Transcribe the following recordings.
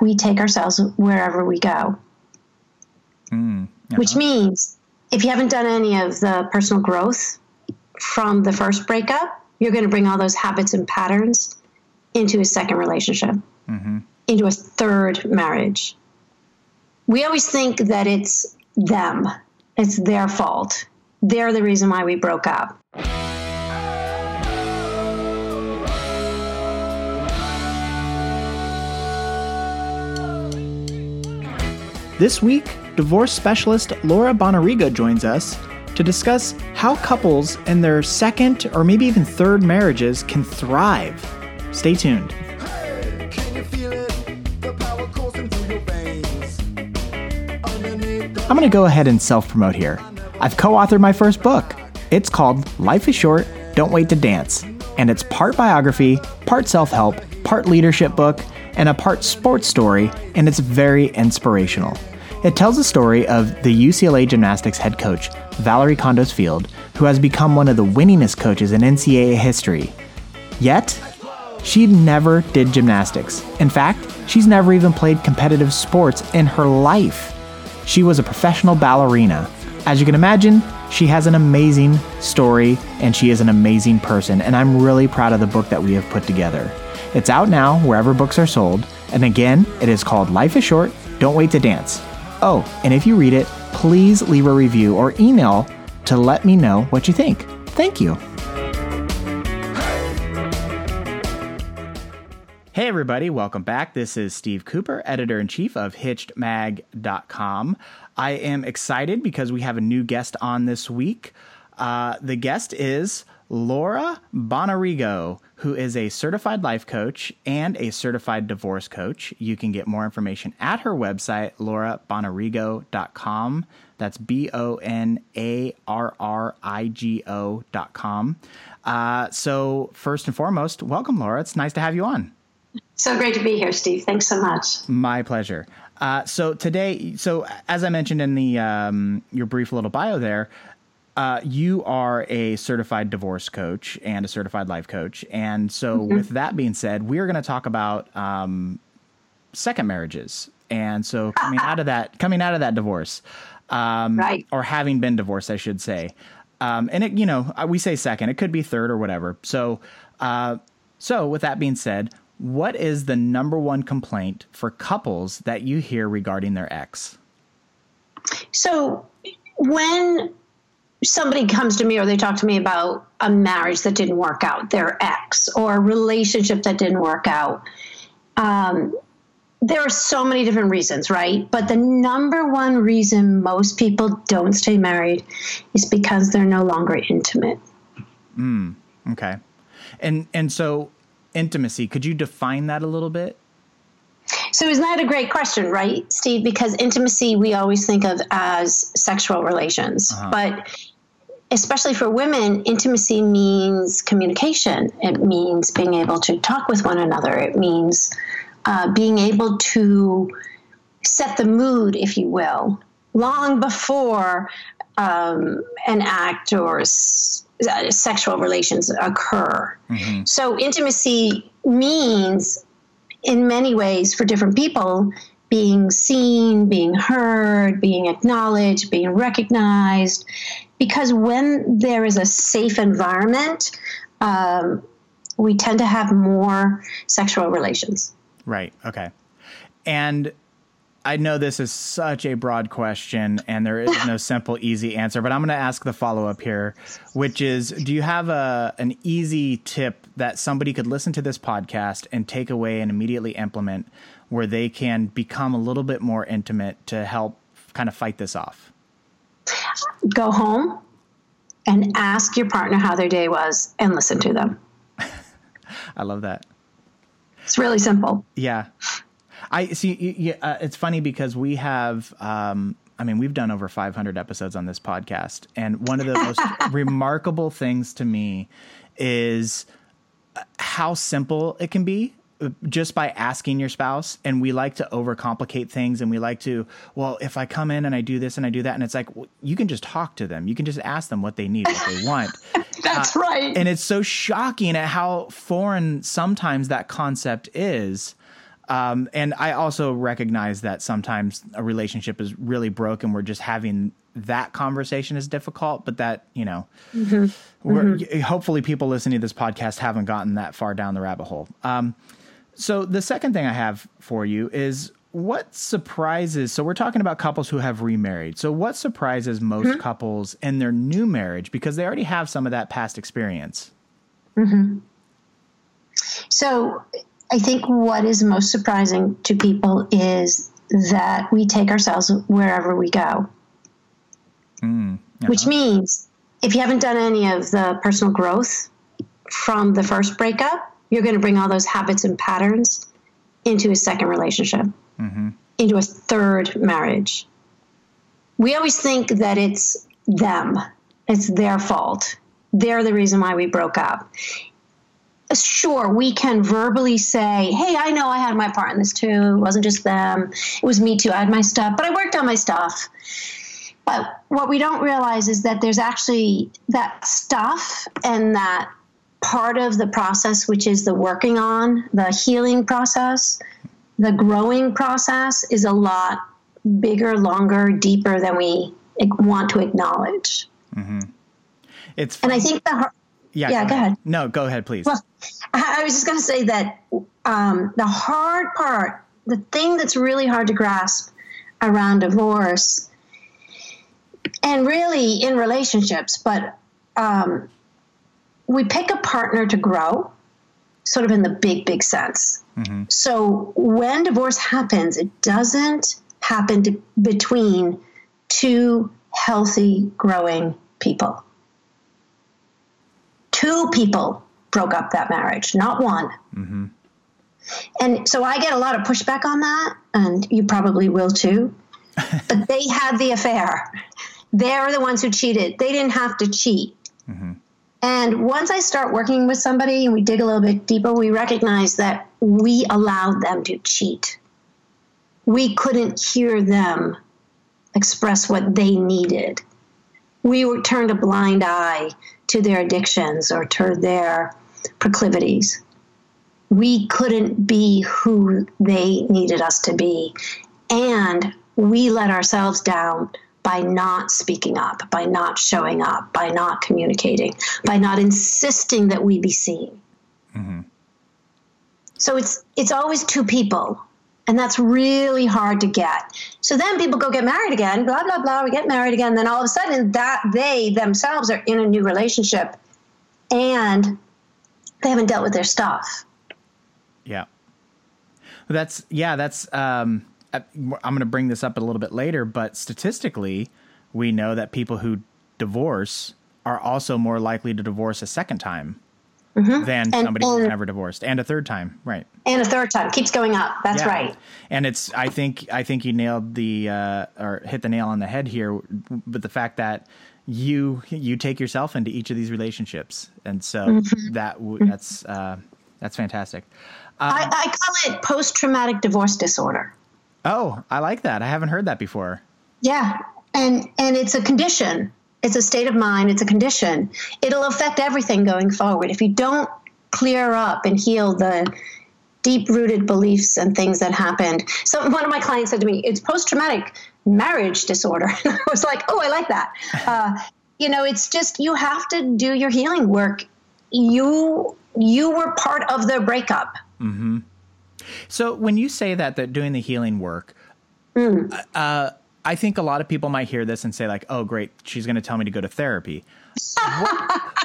we take ourselves wherever we go. Mm. Which means if you haven't done any of the personal growth from the first breakup, you're going to bring all those habits and patterns into a second relationship, mm-hmm. into a third marriage. We always think that it's them, it's their fault. They're the reason why we broke up. This week, divorce specialist Laura Bonarrigo joins us to discuss how couples in their second or maybe even third marriages can thrive. Stay tuned. I'm going to go ahead and self promote here. I've co authored my first book. It's called Life is Short, Don't Wait to Dance. And it's part biography, part self help, part leadership book, and a part sports story, and it's very inspirational. It tells the story of the UCLA gymnastics head coach, Valerie Kondos Field, who has become one of the winningest coaches in NCAA history. Yet, she never did gymnastics. In fact, she's never even played competitive sports in her life. She was a professional ballerina. As you can imagine, she has an amazing story and she is an amazing person, and I'm really proud of the book that we have put together. It's out now wherever books are sold, and again, it is called Life is Short, Don't Wait to Dance. Oh, and if you read it, please leave a review or email to let me know what you think. Thank you. Hey, everybody, welcome back. This is Steve Cooper, editor in chief of HitchedMag.com. I am excited because we have a new guest on this week. Uh, the guest is Laura Bonarrigo, who is a certified life coach and a certified divorce coach. You can get more information at her website, laurabonarrigo.com. That's B O N A R R I G O.com. Uh, so, first and foremost, welcome, Laura. It's nice to have you on. So great to be here, Steve. Thanks so much. My pleasure. Uh, so today, so as I mentioned in the um, your brief little bio there, uh, you are a certified divorce coach and a certified life coach. And so, mm-hmm. with that being said, we're going to talk about um, second marriages. And so, coming out of that, coming out of that divorce, um, right. or having been divorced, I should say. Um, and it, you know, uh, we say second, it could be third or whatever. So, uh, so with that being said, what is the number one complaint for couples that you hear regarding their ex? So, when somebody comes to me or they talk to me about a marriage that didn't work out, their ex, or a relationship that didn't work out. Um, there are so many different reasons, right? But the number one reason most people don't stay married is because they're no longer intimate. Mm, okay. And and so intimacy, could you define that a little bit? So is that a great question, right, Steve? Because intimacy we always think of as sexual relations, uh-huh. but especially for women, intimacy means communication. It means being able to talk with one another. It means uh, being able to set the mood, if you will, long before um, an act or s- uh, sexual relations occur. Mm-hmm. So, intimacy means, in many ways, for different people, being seen, being heard, being acknowledged, being recognized, because when there is a safe environment, um, we tend to have more sexual relations. Right. Okay. And I know this is such a broad question and there is no simple, easy answer, but I'm going to ask the follow up here, which is Do you have a, an easy tip that somebody could listen to this podcast and take away and immediately implement where they can become a little bit more intimate to help kind of fight this off? go home and ask your partner how their day was and listen to them. I love that. It's really simple. Yeah. I see. uh, it's funny because we have, um, I mean, we've done over 500 episodes on this podcast. And one of the most remarkable things to me is uh, how simple it can be just by asking your spouse and we like to overcomplicate things and we like to well if i come in and i do this and i do that and it's like well, you can just talk to them you can just ask them what they need what they want that's uh, right and it's so shocking at how foreign sometimes that concept is Um, and I also recognize that sometimes a relationship is really broken. We're just having that conversation is difficult, but that, you know, mm-hmm. Mm-hmm. hopefully people listening to this podcast haven't gotten that far down the rabbit hole. Um, so the second thing I have for you is what surprises so we're talking about couples who have remarried so what surprises most mm-hmm. couples in their new marriage because they already have some of that past experience mm-hmm. so i think what is most surprising to people is that we take ourselves wherever we go mm, uh-huh. which means if you haven't done any of the personal growth from the first breakup you're going to bring all those habits and patterns into a second relationship mm-hmm. into a third marriage. We always think that it's them, it's their fault. They're the reason why we broke up. Sure, we can verbally say, Hey, I know I had my part in this too. It wasn't just them, it was me too. I had my stuff, but I worked on my stuff. But what we don't realize is that there's actually that stuff and that part of the process, which is the working on, the healing process, the growing process is a lot bigger, longer, deeper than we want to acknowledge. Mm-hmm. It's and I think the yeah yeah go, ahead. ahead. no go ahead please. Well, I was just going to say that um, the hard part, the thing that's really hard to grasp around divorce, and really in relationships, but um, we pick a partner to grow, sort of in the big big sense Mm-hmm. So when divorce happens, it doesn't happen to, between two healthy, growing people. Two people broke up that marriage, not one. Mm-hmm. And so I get a lot of pushback on that, and you probably will too. but they had the affair. They're the ones who cheated. They didn't have to cheat. Mm-hmm. And once I start working with somebody and we dig a little bit deeper, we recognize that we allowed them to cheat. We couldn't hear them express what they needed. We were turned a blind eye to their addictions or to their proclivities. We couldn't be who they needed us to be. And we let ourselves down by not speaking up, by not showing up, by not communicating, by not insisting that we be seen. Mm-hmm. So it's it's always two people, and that's really hard to get. So then people go get married again, blah blah blah. We get married again, then all of a sudden that they themselves are in a new relationship, and they haven't dealt with their stuff. Yeah, that's yeah, that's. um I'm going to bring this up a little bit later, but statistically, we know that people who divorce are also more likely to divorce a second time mm-hmm. than and, somebody and, who's never divorced, and a third time, right? And a third time keeps going up. That's yeah. right. And it's I think I think you nailed the uh, or hit the nail on the head here, but the fact that you you take yourself into each of these relationships, and so mm-hmm. that that's uh, that's fantastic. Um, I, I call it post traumatic divorce disorder. Oh, I like that. I haven't heard that before. Yeah. And and it's a condition. It's a state of mind, it's a condition. It'll affect everything going forward. If you don't clear up and heal the deep rooted beliefs and things that happened. So one of my clients said to me, "It's post traumatic marriage disorder," and I was like, "Oh, I like that." Uh, you know, it's just you have to do your healing work. You you were part of the breakup. Mm-hmm. So when you say that that doing the healing work, mm. uh, I think a lot of people might hear this and say like, "Oh, great, she's going to tell me to go to therapy."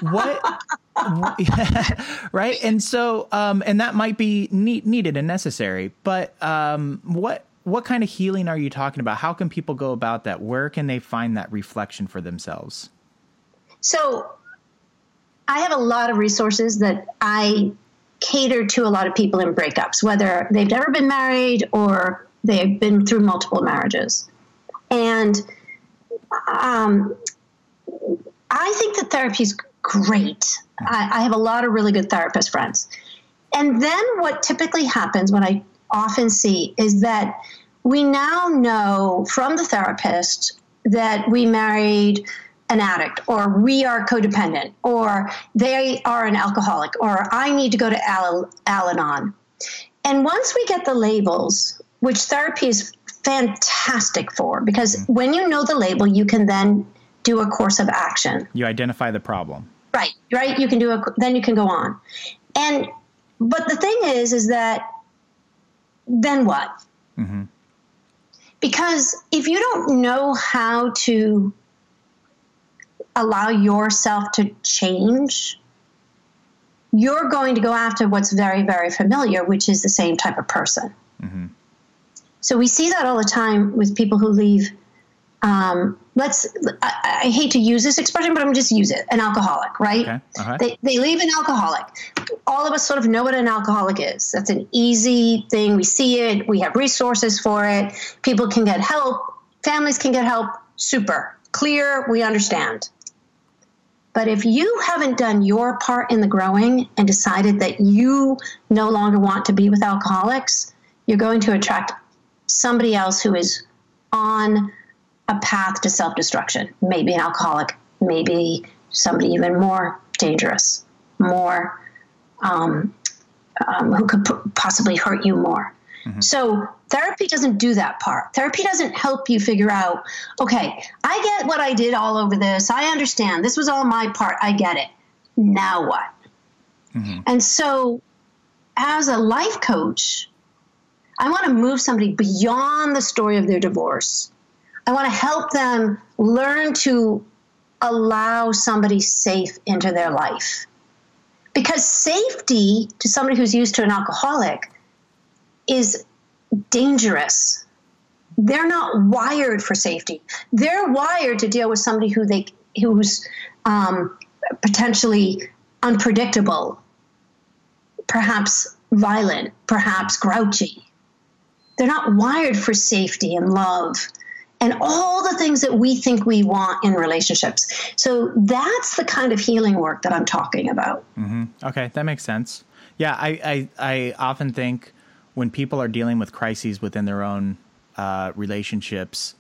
what? what right? And so, um, and that might be need, needed and necessary. But um, what what kind of healing are you talking about? How can people go about that? Where can they find that reflection for themselves? So, I have a lot of resources that I cater to a lot of people in breakups, whether they've never been married or they've been through multiple marriages. And um, I think that therapy is great. I, I have a lot of really good therapist friends. And then what typically happens, what I often see, is that we now know from the therapist that we married an addict or we are codependent or they are an alcoholic or I need to go to Al- Al Anon. And once we get the labels, which therapy is fantastic for, because mm-hmm. when you know the label, you can then do a course of action. You identify the problem. Right, right. You can do a, then you can go on. And, but the thing is, is that then what? Mm-hmm. Because if you don't know how to allow yourself to change, you're going to go after what's very, very familiar, which is the same type of person. Mm-hmm. So we see that all the time with people who leave. Um, let's. I, I, hate to use this expression, but I'm just use it. An alcoholic, right? Okay. Uh-huh. They they leave an alcoholic. All of us sort of know what an alcoholic is. That's an easy thing. We see it. We have resources for it. People can get help. Families can get help. Super clear. We understand. But if you haven't done your part in the growing and decided that you no longer want to be with alcoholics, you're going to attract somebody else who is on a path to self destruction. Maybe an alcoholic, maybe somebody even more dangerous, more um, um, who could p- possibly hurt you more. Mm-hmm. So therapy doesn't do that part. Therapy doesn't help you figure out, okay, I get what I did all over this. I understand. This was all my part. I get it. Now what? Mm-hmm. And so as a life coach, I want to move somebody beyond the story of their divorce. I want to help them learn to allow somebody safe into their life. Because safety to somebody who's used to an alcoholic is dangerous. They're not wired for safety. They're wired to deal with somebody who they who's um, potentially unpredictable, perhaps violent, perhaps grouchy. They're not wired for safety and love and all the things that we think we want in relationships. So that's the kind of healing work that I'm talking about. Mm-hmm. Okay, that makes sense. Yeah, I, I, I often think when people are dealing with crises within their own uh, relationships,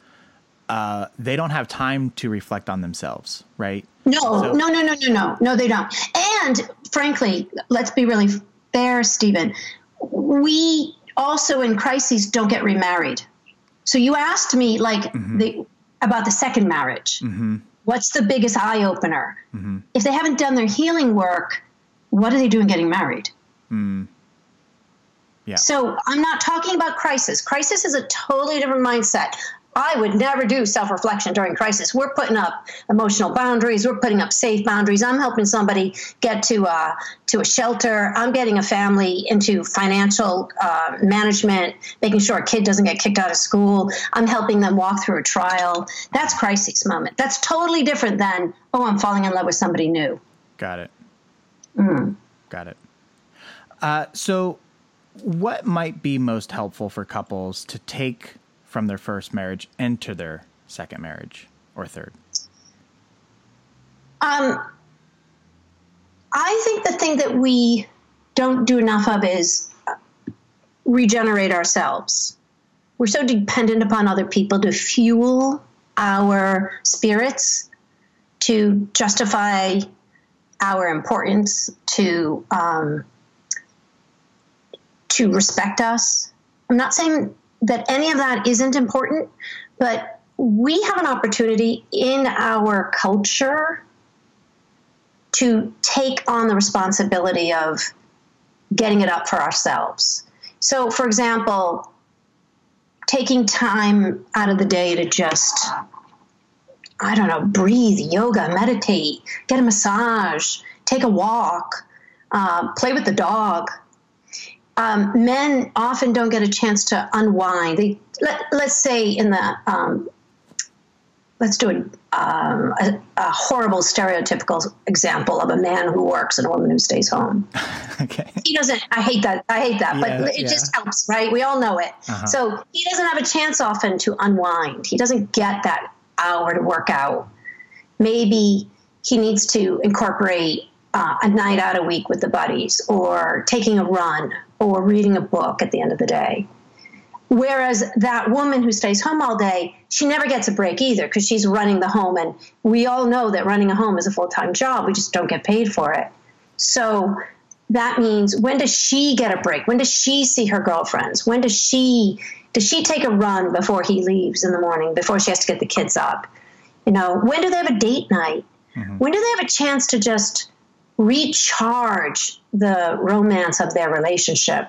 uh, they don't have time to reflect on themselves, right? No, so- no, no, no, no, no, no, they don't. And frankly, let's be really fair, Stephen. We also in crises don't get remarried. So you asked me like mm-hmm. the about the second marriage. Mm-hmm. What's the biggest eye opener? Mm-hmm. If they haven't done their healing work, what are they doing getting married? Mm. Yeah. So I'm not talking about crisis. Crisis is a totally different mindset. I would never do self reflection during crisis. We're putting up emotional boundaries. We're putting up safe boundaries. I'm helping somebody get to uh, to a shelter. I'm getting a family into financial uh, management, making sure a kid doesn't get kicked out of school. I'm helping them walk through a trial. That's crisis moment. That's totally different than oh, I'm falling in love with somebody new. Got it. Mm. Got it. Uh, so what might be most helpful for couples to take from their first marriage into their second marriage or third? Um, I think the thing that we don't do enough of is regenerate ourselves. We're so dependent upon other people to fuel our spirits, to justify our importance, to um, to respect us. I'm not saying that any of that isn't important, but we have an opportunity in our culture to take on the responsibility of getting it up for ourselves. So, for example, taking time out of the day to just, I don't know, breathe, yoga, meditate, get a massage, take a walk, uh, play with the dog, um, men often don't get a chance to unwind. They, let, us say in the um, let's do a, um, a, a, horrible stereotypical example of a man who works and a woman who stays home. okay. He doesn't. I hate that. I hate that, yeah, but it yeah. just helps, right? We all know it. Uh-huh. So he doesn't have a chance often to unwind. He doesn't get that hour to work out. Maybe he needs to incorporate uh, a night out a week with the buddies or taking a run or reading a book at the end of the day. Whereas that woman who stays home all day, she never gets a break either because she's running the home. And we all know that running a home is a full time job. We just don't get paid for it. So that means when does she get a break? When does she see her girlfriends? When does she does she take a run before he leaves in the morning before she has to get the kids up? You know, when do they have a date night? Mm-hmm. When do they have a chance to just recharge the romance of their relationship?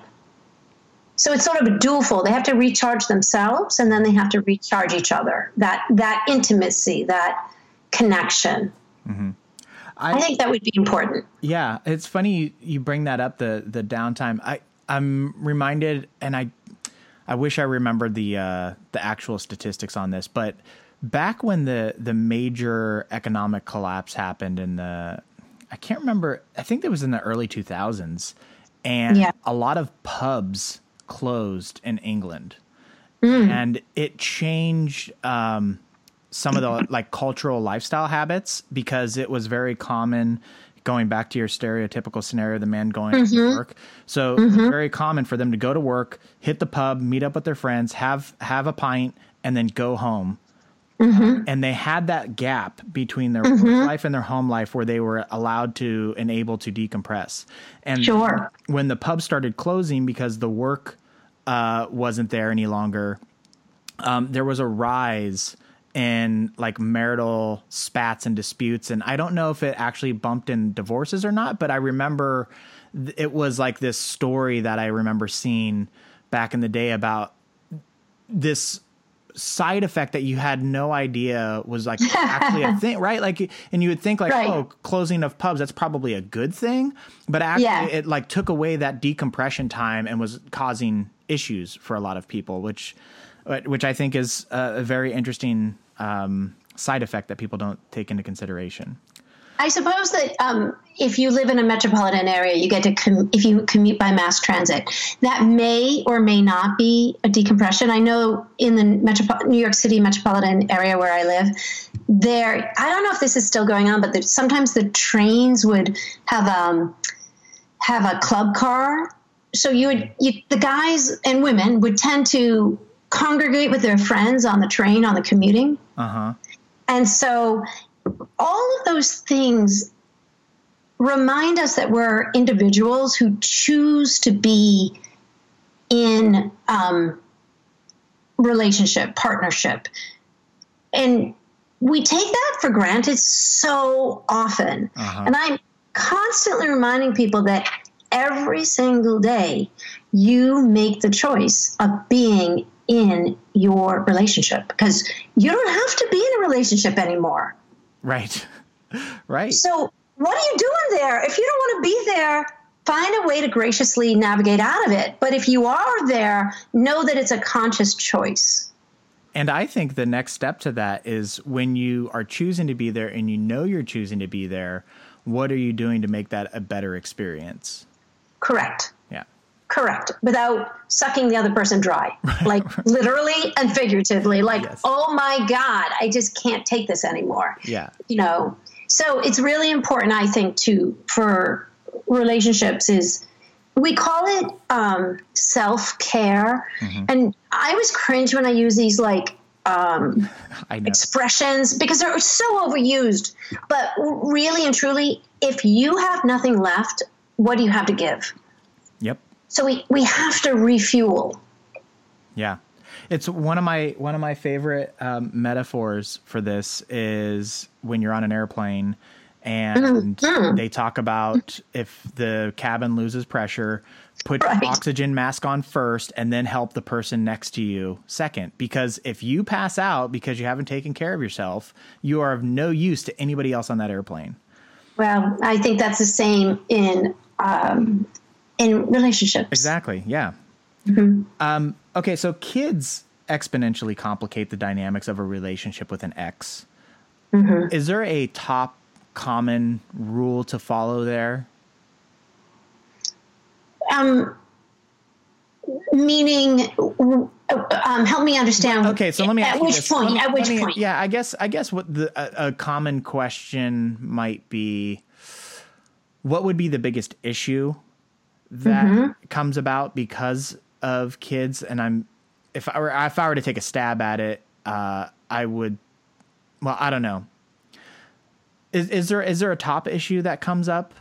So it's sort of a dual fold. They have to recharge themselves and then they have to recharge each other. That that intimacy, that connection. Mm-hmm. I, I, think that would be important. Yeah, it's funny you, bring that up the the downtime. I I'm reminded, and I I wish I remembered the uh, the actual statistics on this, but back when the the major economic collapse happened in the I can't remember. I think it was in the early 2000s, and yeah. a lot of pubs closed in England, mm. and it changed um, some of the like cultural lifestyle habits because it was very common. Going back to your stereotypical scenario, the man going mm-hmm. to work. So mm-hmm. very common for them to go to work, hit the pub, meet up with their friends, have have a pint, and then go home. Mm-hmm. And they had that gap between their mm-hmm. work life and their home life where they were allowed to and able to decompress. And sure. when the pub started closing because the work uh, wasn't there any longer, um, there was a rise in like marital spats and disputes. And I don't know if it actually bumped in divorces or not, but I remember th- it was like this story that I remember seeing back in the day about this side effect that you had no idea was like actually a thing, right? Like, and you would think like, right. oh, closing of pubs, that's probably a good thing, but actually yeah. it like took away that decompression time and was causing issues for a lot of people, which, which I think is a, a very interesting um, side effect that people don't take into consideration. I suppose that um, if you live in a metropolitan area, you get to com- if you commute by mass transit, that may or may not be a decompression. I know in the New York City metropolitan area where I live, there I don't know if this is still going on, but the, sometimes the trains would have um, have a club car. So you would you, the guys and women would tend to congregate with their friends on the train on the commuting. Uh-huh. And so all of those things remind us that we're individuals who choose to be in um, relationship, partnership. And we take that for granted so often. Uh-huh. And I'm constantly reminding people that every single day you make the choice of being in your relationship because you don't have to be in a relationship anymore. Right. right. So, what are you doing there? If you don't want to be there, find a way to graciously navigate out of it. But if you are there, know that it's a conscious choice. And I think the next step to that is when you are choosing to be there and you know you're choosing to be there, what are you doing to make that a better experience? Correct. Correct. Without sucking the other person dry, like literally and figuratively. Like, yes. oh my God, I just can't take this anymore. Yeah. You know, so it's really important, I think, to for relationships is we call it um, self care, mm-hmm. and I always cringe when I use these like um, expressions because they're so overused. But really and truly, if you have nothing left, what do you have to give? So we, we have to refuel. Yeah. It's one of my one of my favorite um, metaphors for this is when you're on an airplane and mm-hmm. they talk about if the cabin loses pressure, put right. your oxygen mask on first and then help the person next to you second. Because if you pass out because you haven't taken care of yourself, you are of no use to anybody else on that airplane. Well, I think that's the same in um, in relationships. Exactly. Yeah. Mm-hmm. Um, okay, so kids exponentially complicate the dynamics of a relationship with an ex. Mm-hmm. Is there a top common rule to follow there? Um, meaning, um, help me understand. Okay, so let me at which this. point? Me, at which me, point? Yeah, I guess I guess what the a, a common question might be: What would be the biggest issue that mm-hmm. comes about because of kids. And I'm, if I were, if I were to take a stab at it, uh, I would, well, I don't know. Is, is there, is there a top issue that comes up?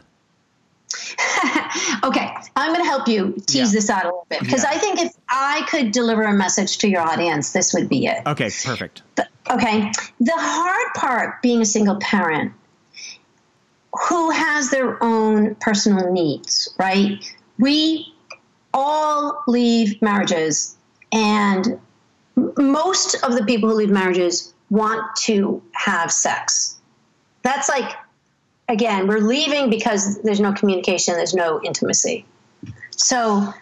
okay, I'm going to help you tease yeah. this out a little bit because yeah. I think if I could deliver a message to your audience, this would be it. Okay, perfect. The, okay, the hard part being a single parent who has their own personal needs, right? We all leave marriages, and most of the people who leave marriages want to have sex. That's like again, we're leaving because there's no communication, there's no intimacy. So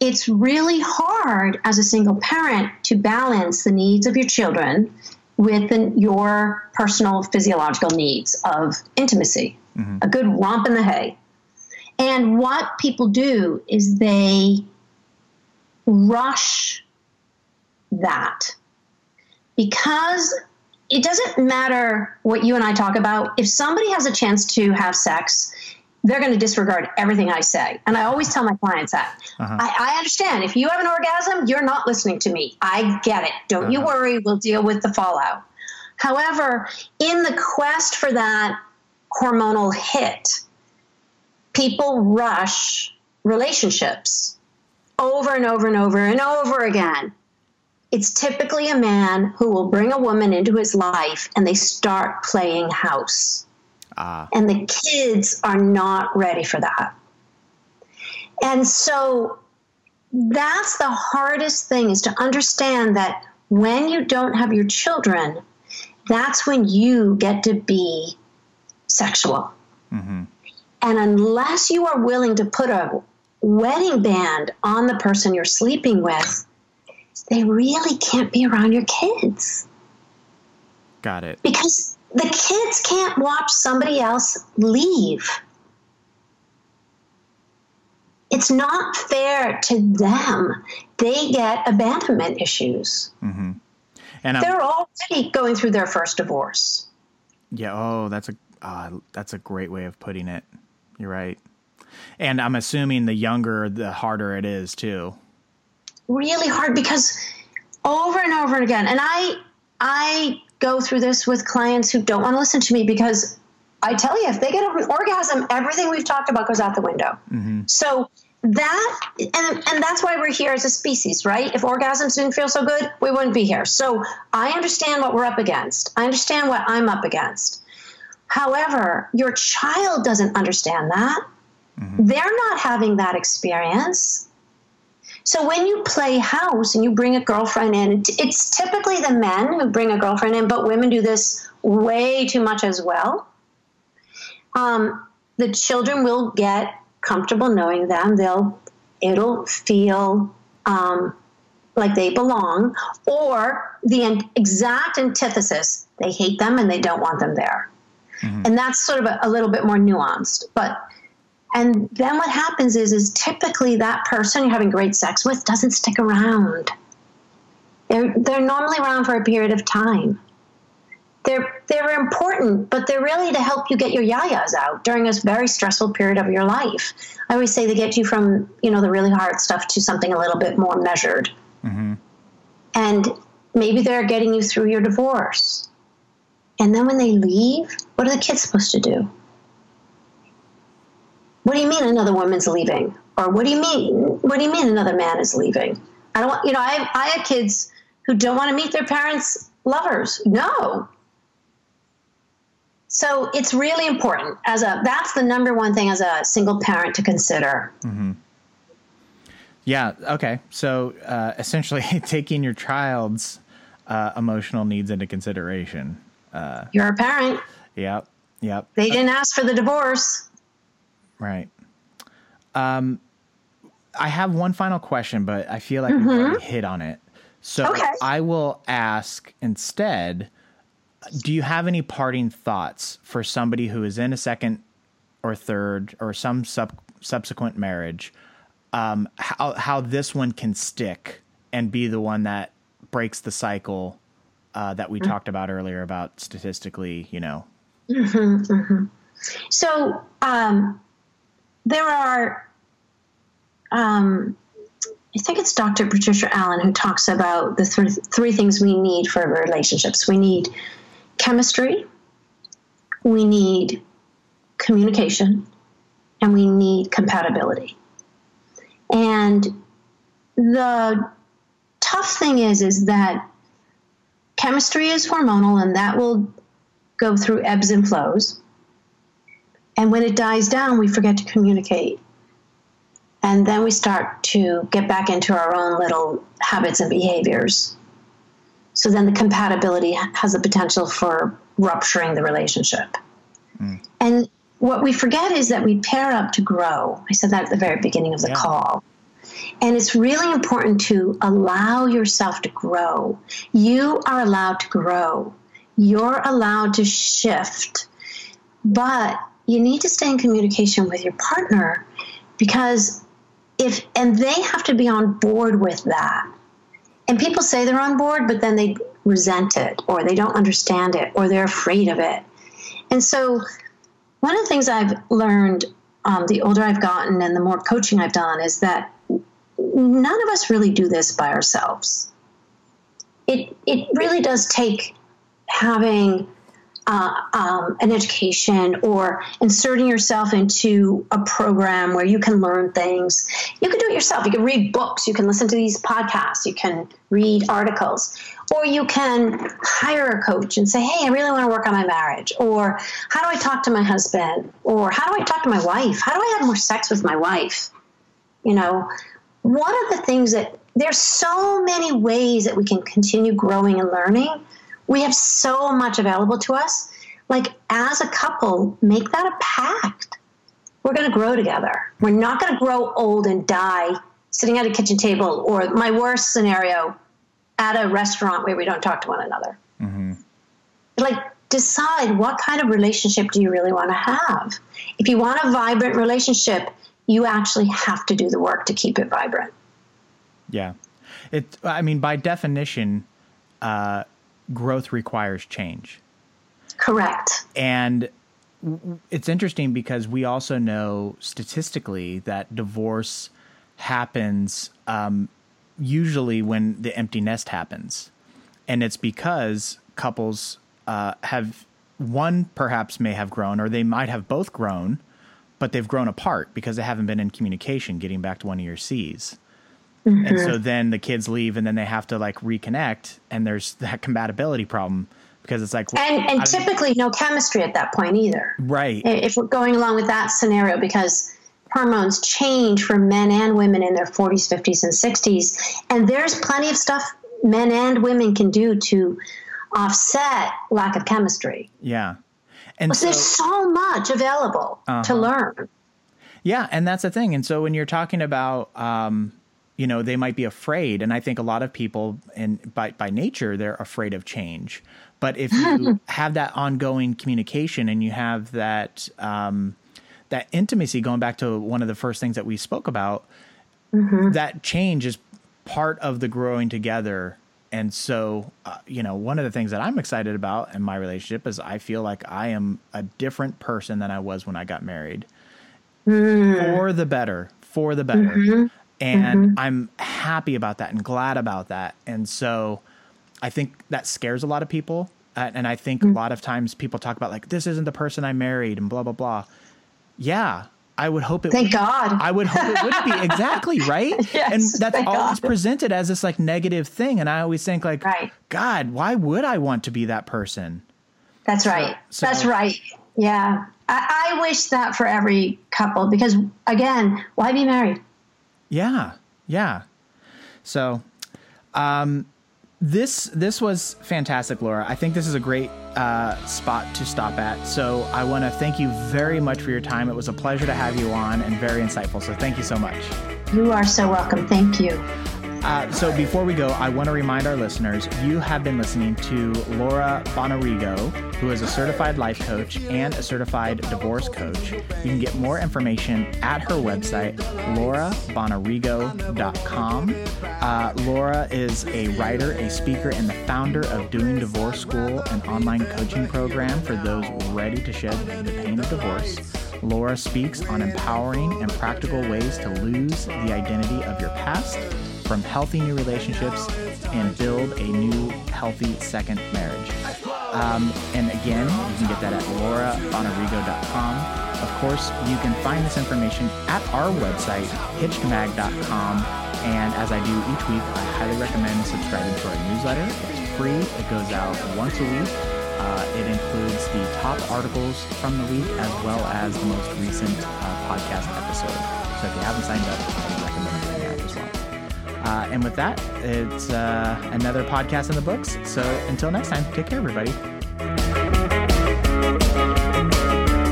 it's really hard as a single parent to balance the needs of your children with the, your personal physiological needs of intimacy, mm-hmm. a good romp in the hay. And what people do is they rush that because it doesn't matter what you and I talk about. If somebody has a chance to have sex, they're going to disregard everything I say. And I always tell my clients that. Uh-huh. I, I, understand. If you have an orgasm, you're not listening to me. I get it. Don't uh-huh. you worry. We'll deal with the fallout. However, in the quest for that hormonal hit, people rush relationships over and over and over and over again it's typically a man who will bring a woman into his life and they start playing house. Ah. And the kids are not ready for that. And so that's the hardest thing is to understand that when you don't have your children, that's when you get to be sexual. Mm-hmm. And unless you are willing to put a wedding band on the person you're sleeping with, they really can't be around your kids. Got it. Because the kids can't watch somebody else leave. It's not fair to them. They get abandonment issues. Mm-hmm. And I'm, they're already going through their first divorce. Yeah. Oh, that's a uh, that's a great way of putting it. You're right. And I'm assuming the younger, the harder it is too really hard because over and over again, and I I go through this with clients who don't want to listen to me because I tell you, if they get an orgasm, everything we've talked about goes out the window. Mm-hmm. So that and and that's why we're here as a species, right? If orgasms didn't feel so good, we wouldn't be here. So I understand what we're up against. I understand what I'm up against. However, your child doesn't understand that. Mm-hmm. They're not having that experience. So when you play house and you bring a girlfriend in, it's typically the men who bring a girlfriend in, but women do this way too much as well. Um, the children will get comfortable knowing them. They'll it'll feel um, like they belong, or the exact antithesis: they hate them and they don't want them there. Mm-hmm. And that's sort of a, a little bit more nuanced, but and then what happens is, is typically that person you're having great sex with doesn't stick around. They're, they're normally around for a period of time. They're, they're important, but they're really to help you get your yayas out during a very stressful period of your life. I always say they get you from, you know, the really hard stuff to something a little bit more measured. Mm-hmm. And maybe they're getting you through your divorce. And then when they leave, what are the kids supposed to do? what do you mean another woman's leaving? Or what do you mean? What do you mean another man is leaving? I don't want, you know, I, I have kids who don't want to meet their parents' lovers. No. So it's really important as a, that's the number one thing as a single parent to consider. Mm-hmm. Yeah. Okay. So uh, essentially, taking your child's uh, emotional needs into consideration. Uh, You're a parent. Yep. Yep. They didn't ask for the divorce. Right. Um, I have one final question, but I feel like mm-hmm. we've already hit on it. So okay. I will ask instead do you have any parting thoughts for somebody who is in a second or third or some sub- subsequent marriage? Um, how, how this one can stick and be the one that breaks the cycle uh, that we mm-hmm. talked about earlier about statistically, you know? Mm-hmm, mm-hmm. so, um, there are, um, I think it's Dr. Patricia Allen who talks about the th- three things we need for relationships. We need chemistry, we need communication, and we need compatibility. And the tough thing is is that chemistry is hormonal and that will go through ebbs and flows. And when it dies down, we forget to communicate. And then we start to get back into our own little habits and behaviors. So then the compatibility has the potential for rupturing the relationship. Mm. And what we forget is that we pair up to grow. I said that at the very beginning of the yeah. call. And it's really important to allow yourself to grow. You are allowed to grow. You're allowed to shift. But you need to stay in communication with your partner because if, and they have to be on board with that. And people say they're on board, but then they resent it or they don't understand it or they're afraid of it. And so, one of the things I've learned um, the older I've gotten and the more coaching I've done is that none of us really do this by ourselves. It, it really does take having uh, um, an education or inserting yourself into a program where you can learn things. You can do it yourself. You can read books. You can listen to these podcasts. You can read articles. Or you can hire a coach and say, hey, I really want to work on my marriage. Or how do I talk to my husband? Or how do I talk to my wife? How do I have more sex with my wife? You know, one of the things that there's so many ways that we can continue growing and learning. We have so much available to us. Like as a couple, make that a pact. We're going to grow together. We're not going to grow old and die sitting at a kitchen table, or my worst scenario, at a restaurant where we don't talk to one another. Mm-hmm. Like, decide what kind of relationship do you really want to have. If you want a vibrant relationship, you actually have to do the work to keep it vibrant. Yeah. It, I mean, by definition, uh, growth requires change. Correct. And it's interesting because we also know statistically that divorce happens um, usually when the empty nest happens. And it's because couples uh, have one perhaps may have grown, or they might have both grown, but they've grown apart because they haven't been in communication, getting back to one of your C's. Mm-hmm. And so then the kids leave and then they have to like reconnect and there's that compatibility problem because it's like and, and typically no chemistry at that point either right if we're going along with that scenario because hormones change for men and women in their 40s 50s and 60s and there's plenty of stuff men and women can do to offset lack of chemistry yeah and so, there's so much available uh-huh. to learn. Yeah, and that's the thing. And so when you're talking about, um, you know, they might be afraid, and I think a lot of people, and by by nature, they're afraid of change. But if you have that ongoing communication and you have that um, that intimacy, going back to one of the first things that we spoke about, mm-hmm. that change is part of the growing together and so, uh, you know, one of the things that I'm excited about in my relationship is I feel like I am a different person than I was when I got married. Mm. For the better, for the better. Mm-hmm. And mm-hmm. I'm happy about that and glad about that. And so I think that scares a lot of people. Uh, and I think mm. a lot of times people talk about like, this isn't the person I married and blah, blah, blah. Yeah, I would hope it. Thank would, God. I would hope it would be exactly right. yes, and that's always God. presented as this like negative thing, and I always think like, right. God, why would I want to be that person? That's right. So, that's right. Yeah, I, I wish that for every couple because again, why be married? Yeah, yeah. So, um, this this was fantastic, Laura. I think this is a great uh, spot to stop at. So I want to thank you very much for your time. It was a pleasure to have you on and very insightful. So thank you so much. You are so welcome. Thank you. Uh, so before we go, I want to remind our listeners you have been listening to Laura Bonarrigo, who is a certified life coach and a certified divorce coach. You can get more information at her website, laurabonarrigo.com. Uh, Laura is a writer, a speaker, and the founder of Doing Divorce School, an online coaching program for those ready to shed the pain of divorce. Laura speaks on empowering and practical ways to lose the identity of your past from healthy new relationships and build a new, healthy second marriage. Um, and again, you can get that at laurabonarrigo.com. Of course, you can find this information at our website, hitchedmag.com. And as I do each week, I highly recommend subscribing to our newsletter. It's free, it goes out once a week. Uh, it includes the top articles from the week as well as the most recent uh, podcast episode. So if you haven't signed up, uh, and with that, it's uh, another podcast in the books. So until next time, take care, everybody.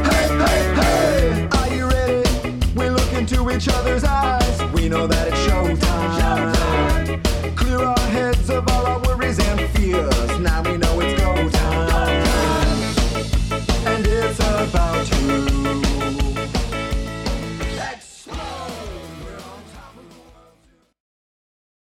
Hey, hey, hey! Are you ready? We look into each other's eyes. We know that it's showtime. Clear our heads of all our worries and fears. Now we know it's go